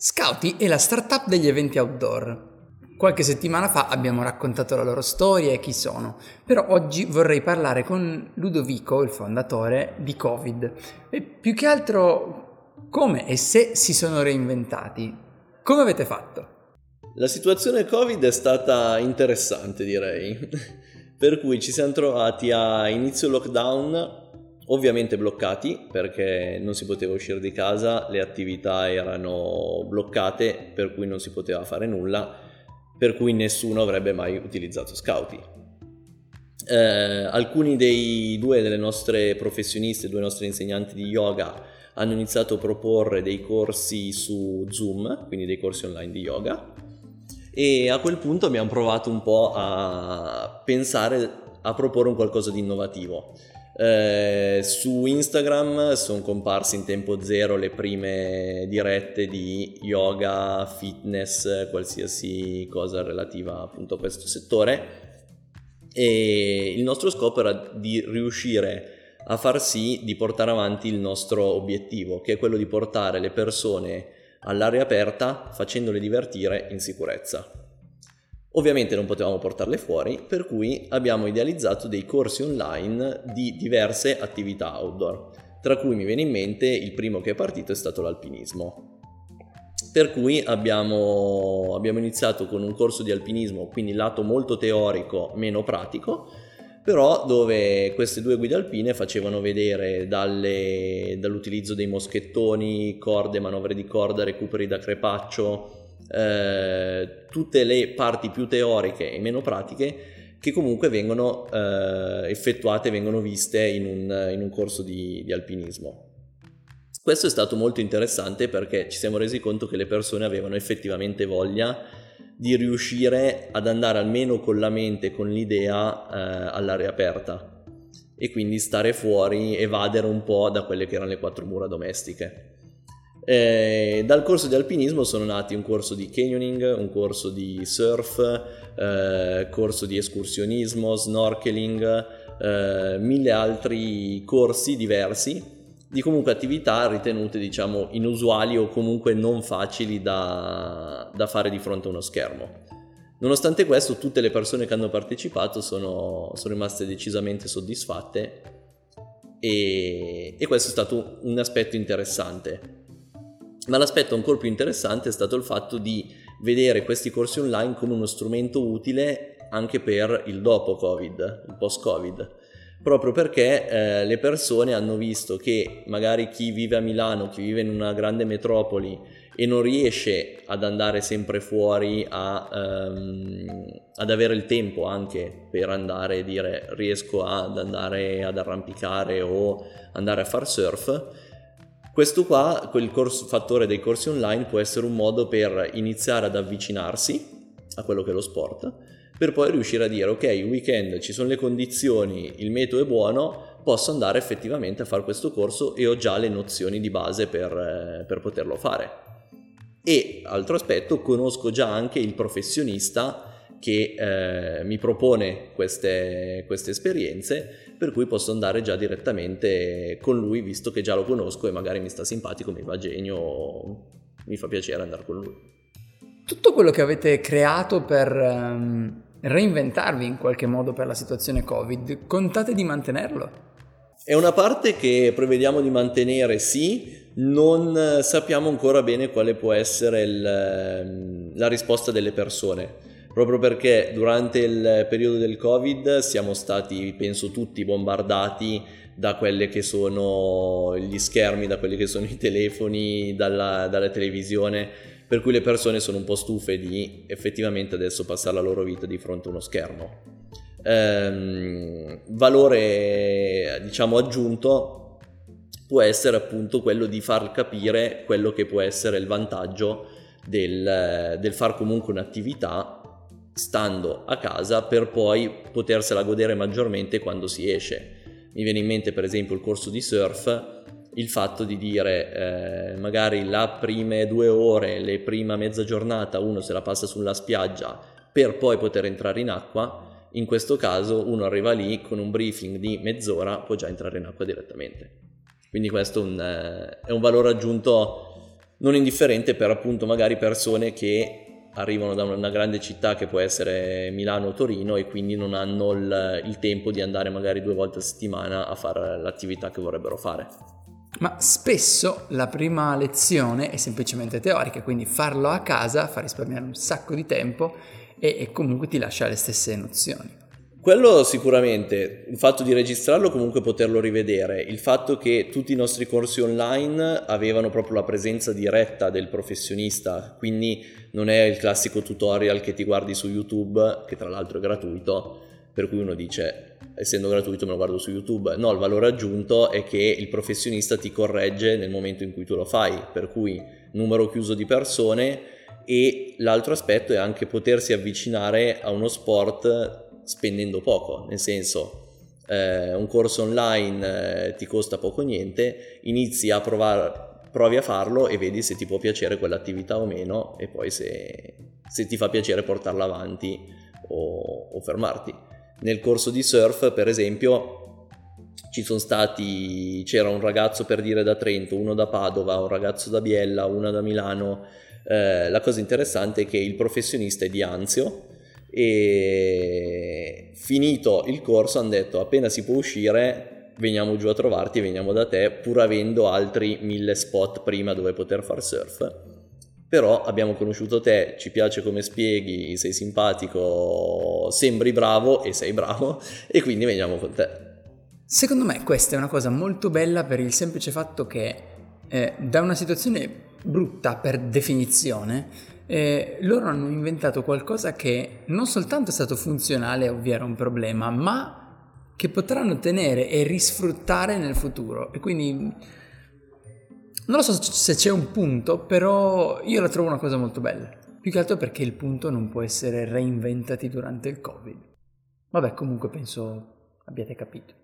Scouty è la startup degli eventi outdoor. Qualche settimana fa abbiamo raccontato la loro storia e chi sono, però oggi vorrei parlare con Ludovico, il fondatore, di Covid. E più che altro come e se si sono reinventati. Come avete fatto? La situazione Covid è stata interessante, direi. per cui ci siamo trovati a inizio lockdown ovviamente bloccati perché non si poteva uscire di casa, le attività erano bloccate per cui non si poteva fare nulla, per cui nessuno avrebbe mai utilizzato Scouty. Eh, alcuni dei due delle nostre professioniste, due nostri insegnanti di yoga hanno iniziato a proporre dei corsi su Zoom, quindi dei corsi online di yoga e a quel punto abbiamo provato un po' a pensare a proporre un qualcosa di innovativo. Eh, su Instagram sono comparse in tempo zero le prime dirette di yoga, fitness, qualsiasi cosa relativa appunto a questo settore e il nostro scopo era di riuscire a far sì di portare avanti il nostro obiettivo, che è quello di portare le persone all'aria aperta facendole divertire in sicurezza. Ovviamente non potevamo portarle fuori, per cui abbiamo idealizzato dei corsi online di diverse attività outdoor, tra cui mi viene in mente il primo che è partito è stato l'alpinismo. Per cui abbiamo, abbiamo iniziato con un corso di alpinismo, quindi lato molto teorico, meno pratico, però dove queste due guide alpine facevano vedere dalle, dall'utilizzo dei moschettoni, corde, manovre di corda, recuperi da crepaccio, eh, tutte le parti più teoriche e meno pratiche che comunque vengono eh, effettuate, vengono viste in un, in un corso di, di alpinismo. Questo è stato molto interessante perché ci siamo resi conto che le persone avevano effettivamente voglia di riuscire ad andare almeno con la mente, con l'idea eh, all'aria aperta e quindi stare fuori, evadere un po' da quelle che erano le quattro mura domestiche. Eh, dal corso di alpinismo sono nati un corso di canyoning, un corso di surf, eh, corso di escursionismo, snorkeling, eh, mille altri corsi diversi di comunque attività ritenute diciamo inusuali o comunque non facili da, da fare di fronte a uno schermo. Nonostante questo tutte le persone che hanno partecipato sono, sono rimaste decisamente soddisfatte e, e questo è stato un aspetto interessante. Ma l'aspetto ancora più interessante è stato il fatto di vedere questi corsi online come uno strumento utile anche per il dopo Covid, il post-Covid, proprio perché eh, le persone hanno visto che magari chi vive a Milano, chi vive in una grande metropoli e non riesce ad andare sempre fuori a, um, ad avere il tempo anche per andare e dire riesco ad andare ad arrampicare o andare a far surf, questo qua, quel corso, fattore dei corsi online può essere un modo per iniziare ad avvicinarsi a quello che è lo sport, per poi riuscire a dire ok, weekend ci sono le condizioni, il metodo è buono, posso andare effettivamente a fare questo corso e ho già le nozioni di base per, eh, per poterlo fare. E altro aspetto, conosco già anche il professionista che eh, mi propone queste, queste esperienze per cui posso andare già direttamente con lui visto che già lo conosco e magari mi sta simpatico, mi va genio, mi fa piacere andare con lui. Tutto quello che avete creato per um, reinventarvi in qualche modo per la situazione Covid, contate di mantenerlo? È una parte che prevediamo di mantenere, sì, non sappiamo ancora bene quale può essere il, ehm, la risposta delle persone proprio perché durante il periodo del Covid siamo stati, penso tutti, bombardati da quelli che sono gli schermi, da quelli che sono i telefoni, dalla, dalla televisione, per cui le persone sono un po' stufe di effettivamente adesso passare la loro vita di fronte a uno schermo. Ehm, valore diciamo aggiunto può essere appunto quello di far capire quello che può essere il vantaggio del, del far comunque un'attività stando a casa per poi potersela godere maggiormente quando si esce. Mi viene in mente per esempio il corso di surf, il fatto di dire eh, magari le prime due ore, le prima mezza giornata uno se la passa sulla spiaggia per poi poter entrare in acqua, in questo caso uno arriva lì con un briefing di mezz'ora può già entrare in acqua direttamente. Quindi questo un, eh, è un valore aggiunto non indifferente per appunto magari persone che arrivano da una grande città che può essere Milano o Torino e quindi non hanno il, il tempo di andare magari due volte a settimana a fare l'attività che vorrebbero fare. Ma spesso la prima lezione è semplicemente teorica, quindi farlo a casa fa risparmiare un sacco di tempo e, e comunque ti lascia le stesse nozioni. Quello sicuramente, il fatto di registrarlo comunque poterlo rivedere, il fatto che tutti i nostri corsi online avevano proprio la presenza diretta del professionista, quindi non è il classico tutorial che ti guardi su YouTube, che tra l'altro è gratuito, per cui uno dice essendo gratuito me lo guardo su YouTube. No, il valore aggiunto è che il professionista ti corregge nel momento in cui tu lo fai, per cui numero chiuso di persone e l'altro aspetto è anche potersi avvicinare a uno sport spendendo poco, nel senso eh, un corso online eh, ti costa poco niente, inizi a provare, provi a farlo e vedi se ti può piacere quell'attività o meno e poi se, se ti fa piacere portarla avanti o, o fermarti. Nel corso di surf, per esempio, ci sono stati, c'era un ragazzo per dire da Trento, uno da Padova, un ragazzo da Biella, una da Milano. Eh, la cosa interessante è che il professionista è di Anzio, e finito il corso hanno detto appena si può uscire veniamo giù a trovarti, veniamo da te pur avendo altri mille spot prima dove poter far surf però abbiamo conosciuto te, ci piace come spieghi, sei simpatico, sembri bravo e sei bravo e quindi veniamo con te. Secondo me questa è una cosa molto bella per il semplice fatto che eh, da una situazione brutta per definizione eh, loro hanno inventato qualcosa che non soltanto è stato funzionale a ovviare un problema, ma che potranno tenere e risfruttare nel futuro. E quindi non lo so se c'è un punto, però io la trovo una cosa molto bella. Più che altro perché il punto non può essere reinventati durante il Covid. Vabbè, comunque penso abbiate capito.